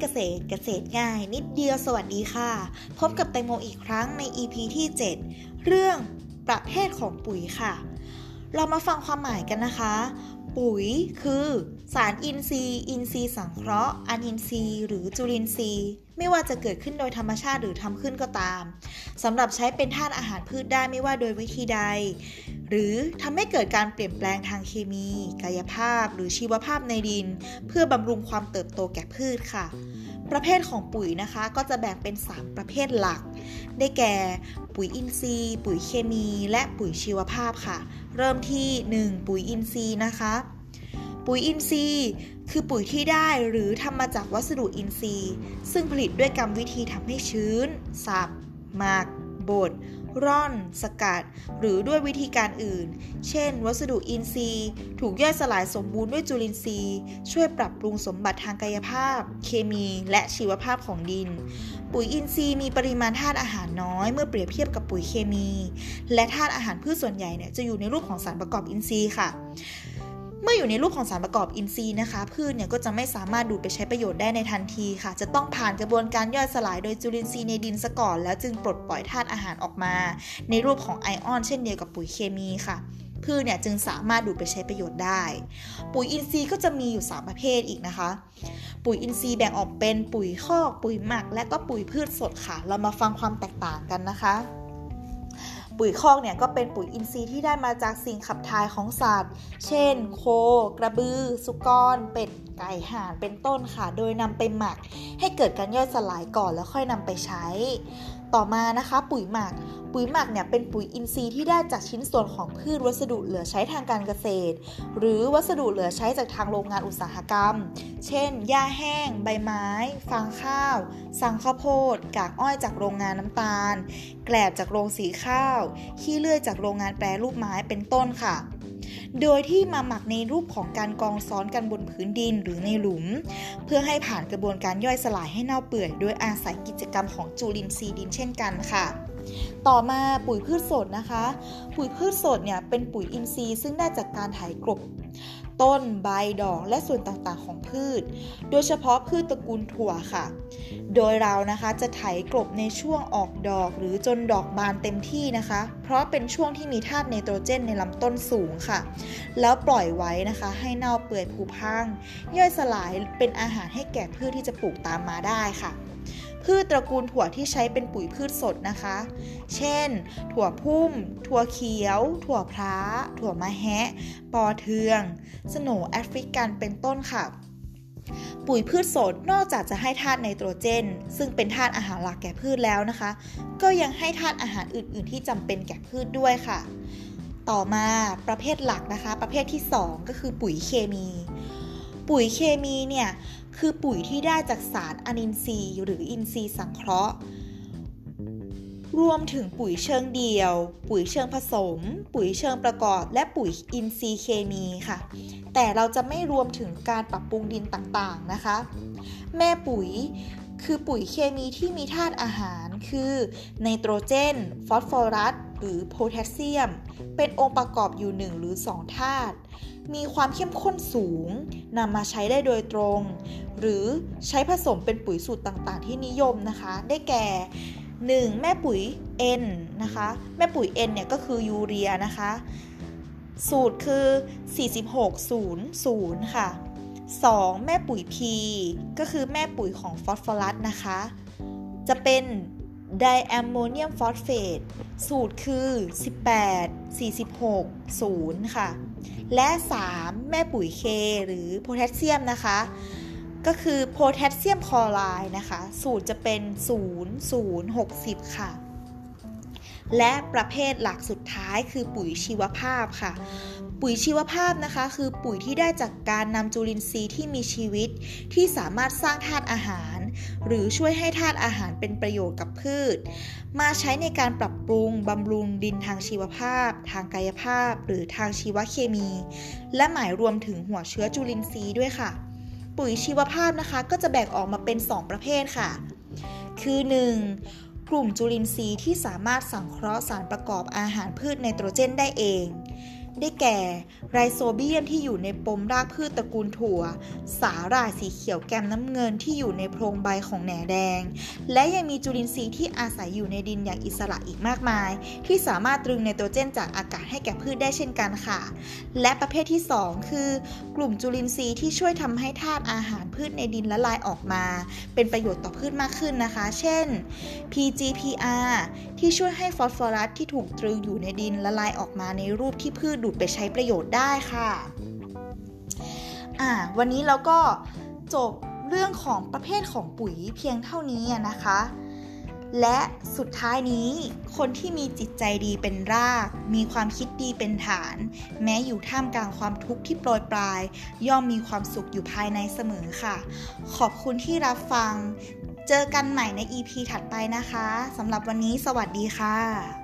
เกษตรเกษตรง่าย นิดเดียวสวัสดีค่ะ พบกับแตงโมอีกครั้งใน EP ที่ 7 เรื่องประเภทของปุ๋ยค่ะ เรามาฟังความหมายกันนะคะ ปุ๋ยคือ สารอินทรีย์ อินทรีย์สังเคราะห์ อนินทรีย์ หรือจุลินทรีย์ ไม่ว่าจะเกิดขึ้นโดยธรรมชาติหรือทำขึ้นก็ตามสำหรับใช้เป็นธาตุอาหารพืชได้ไม่ว่าโดยวิธีใด หรือทำให้เกิดการเปลี่ยนแปลงทางเคมี กายภาพ หรือชีวภาพในดิน เพื่อบำรุงความเติบโตแก่พืชค่ะ ประเภทของปุ๋ยนะคะก็จะแบ่งเป็น 3 ประเภทหลัก ได้แก่ ปุ๋ยอินทรีย์ ปุ๋ยเคมี และปุ๋ยชีวภาพค่ะ เริ่มที่ 1 ปุ๋ยอินทรีย์นะคะ ปุ๋ยอินทรีย์ คือปุ๋ยที่ได้หรือทำมาจากวัสดุอินทรีย์ ซึ่งผลิตด้วยกรรมวิธีทำให้ชื้น สับ หมัก บด ร่อน สกัด หรือด้วยวิธีการอื่น เช่น วัสดุอินทรีย์ ถูกย่อยสลายสมบูรณ์ด้วยจุลินทรีย์ ช่วยปรับปรุงสมบัติทางกายภาพ เคมี และชีวภาพของดิน ปุ๋ยอินทรีย์มีปริมาณธาตุอาหารน้อย เมื่อเปรียบเทียบกับปุ๋ยเคมี และธาตุอาหารพืชส่วนใหญ่เนี่ยจะอยู่ในรูปของสารประกอบอินทรีย์ค่ะ เมื่ออยู่ในรูปของสารประกอบอินทรีย์นะคะ พืชเนี่ยก็จะไม่สามารถดูดไปใช้ประโยชน์ได้ในทันทีค่ะ จะต้องผ่านกระบวนการย่อยสลายโดยจุลินทรีย์ในดินซะก่อน แล้วจึงปลดปล่อยธาตุอาหารออกมา ในรูปของไอออน เช่นเดียวกับปุ๋ยเคมีค่ะพืชเนี่ยจึงสามารถดูดไปใช้ประโยชน์ได้ ปุ๋ยอินทรีย์ก็จะมีอยู่ 3 ประเภทอีกนะคะ ปุ๋ยอินทรีย์แบ่งออกเป็นปุ๋ยคอก ปุ๋ยหมัก และก็ปุ๋ยพืชสดค่ะ เรามาฟังความแตกต่างกันนะคะ ปุ๋ยคอกเนี่ยก็เป็นปุ๋ยอินทรีย์ที่ได้มาจากสิ่งขับถ่ายของสัตว์ เช่น โค กระบือ สุกร เป็ด ไก่ห่านเป็นต้นค่ะ โดยนำไปหมัก ให้เกิดการย่อยสลายก่อนแล้วค่อยนำไปใช้ ต่อมานะคะ ปุ๋ยหมัก ปุ๋ยหมักเนี่ยเป็นปุ๋ยอินทรีย์ที่ได้จากชิ้นส่วนของพืชวัสดุเหลือใช้ทางการเกษตร หรือวัสดุเหลือใช้จากทางโรงงานอุตสาหกรรม เช่น หญ้าแห้ง ใบไม้ ฟางข้าว สังข้าวโพด กากอ้อยจากโรงงานน้ำตาล แกลบจากโรงสีข้าว ขี้เลื่อยจากโรงงานแปรรูปไม้ เป็นต้นค่ะ โดยที่มาหมักในรูปของการกองซ้อนกันบนพื้นดินหรือในหลุม เพื่อให้ผ่านกระบวนการย่อยสลายให้เน่าเปื่อย โดยอาศัยกิจกรรมของจุลินทรีย์ดินเช่นกันค่ะต่อมาปุ๋ยพืชสดนะคะ ปุ๋ยพืชสดเนี่ยเป็นปุ๋ยอินทรีย์ซึ่งได้จากการถ่ายกลบ ต้น ใบดอกและส่วนต่างๆของพืช โดยเฉพาะพืชตระกูลถั่วค่ะ โดยเรานะคะจะไถกลบในช่วงออกดอกหรือจนดอกบานเต็มที่นะคะ เพราะเป็นช่วงที่มีธาตุไนโตรเจนในลำต้นสูงค่ะ แล้วปล่อยไว้นะคะ ให้เน่าเปื่อยผุพังย่อยสลายเป็นอาหารให้แก่พืชที่จะปลูกตามมาได้ค่ะ พืชตระกูลถั่วที่ใช้เป็นปุ๋ยพืชสดนะคะ เช่น ถั่วพุ่ม ถั่วเขียว ถั่วพร้า ถั่วมะแฮะ ปอเทือง สโนแอฟริกันเป็นต้นค่ะปุ๋ยพืชสดนอกจากจะให้ธาตุไนโตรเจน ซึ่งเป็นธาตุอาหารหลักแก่พืชแล้วนะคะ ก็ยังให้ธาตุอาหารอื่น ๆ ที่จำเป็นแก่พืชด้วยค่ะ ต่อมาประเภทหลักนะคะ ประเภทที่ 2 ก็คือปุ๋ยเคมี ปุ๋ยเคมีเนี่ยคือปุ๋ยที่ได้จากสารอนินทรีย์หรืออินทรีย์สังเคราะห์ รวมถึงปุ๋ยเชิงเดี่ยว ปุ๋ยเชิงผสม ปุ๋ยเชิงประกอบ และปุ๋ยอินทรีย์เคมีค่ะ แต่เราจะไม่รวมถึงการปรับปรุงดินต่างๆนะคะ แม่ปุ๋ยคือปุ๋ยเคมีที่มีธาตุอาหารคือไนโตรเจน ฟอสฟอรัส หรือโพแทสเซียม เป็นองค์ประกอบอยู่ 1 หรือ 2 ธาตุ มีความเข้มข้นสูงนำมาใช้ได้โดยตรง หรือใช้ผสมเป็นปุ๋ยสูตรต่างๆ ที่นิยมนะคะ ได้แก่ 1. แม่ปุ๋ย N นะคะ แม่ปุ๋ย N เนี่ยก็คือยูเรียนะคะ สูตรคือ 4600 ค่ะ 2. แม่ปุ๋ย P ก็คือแม่ปุ๋ยของฟอสฟอรัสนะคะ จะเป็น ไดแอมโมเนียมฟอสเฟตสูตรคือ 18 46 0 ค่ะ และ 3. แม่ปุ๋ย K หรือโพแทสเซียมนะคะ ก็คือโพแทสเซียมคลอไรด์นะคะ สูตรจะเป็น 0 0 60 ค่ะ และประเภทหลักสุดท้ายคือปุ๋ยชีวภาพค่ะปุ๋ยชีวภาพนะคะคือปุ๋ยที่ได้จากการนำจุลินทรีย์ที่มีชีวิตที่สามารถสร้างธาตุอาหาร หรือช่วยให้ธาตุอาหารเป็นประโยชน์กับพืช มาใช้ในการปรับปรุงบำรุงดินทางชีวภาพ ทางกายภาพ หรือทางชีวเคมี และหมายรวมถึงหัวเชื้อจุลินทรีย์ด้วยค่ะ ปุ๋ยชีวภาพนะคะ ก็จะแบ่งออกมาเป็น 2 ประเภทค่ะ คือ 1 กลุ่มจุลินทรีย์ที่สามารถสังเคราะห์สารประกอบอาหารพืชไนโตรเจนได้เอง ได้แก่ไรโซเบียมที่อยู่ในปมรากพืชตระกูลถั่ว สาหร่ายสีเขียวแกมน้ำเงินที่อยู่ในโพรงใบของแหนแดง และยังมีจุลินทรีย์ที่อาศัยอยู่ในดินอย่างอิสระอีกมากมาย ที่สามารถตรึงไนโตรเจนจากอากาศให้แก่พืชได้เช่นกันค่ะ และประเภทที่ 2 คือ กลุ่มจุลินทรีย์ที่ช่วยทำให้ธาตุอาหารพืชในดินละลายออกมา เป็นประโยชน์ต่อพืชมากขึ้นนะคะ เช่น PGPR ที่ช่วยให้ฟอสฟอรัสที่ถูกตรึงอยู่ในดินละลายออกมาในรูปที่พืชดูดไปใช้ประโยชน์ได้ค่ะอ่าวันนี้เราก็จบเรื่องของประเภทของปุ๋ยเพียงเท่านี้นะคะ และสุดท้ายนี้ คนที่มีจิตใจดีเป็นราก มีความคิดดีเป็นฐาน แม้อยู่ท่ามกลางความทุกข์ที่โปรยปลาย ย่อมมีความสุขอยู่ภายในเสมอค่ะ ขอบคุณที่รับฟัง เจอกันใหม่ใน EP ถัดไปนะคะสำหรับวันนี้สวัสดีค่ะ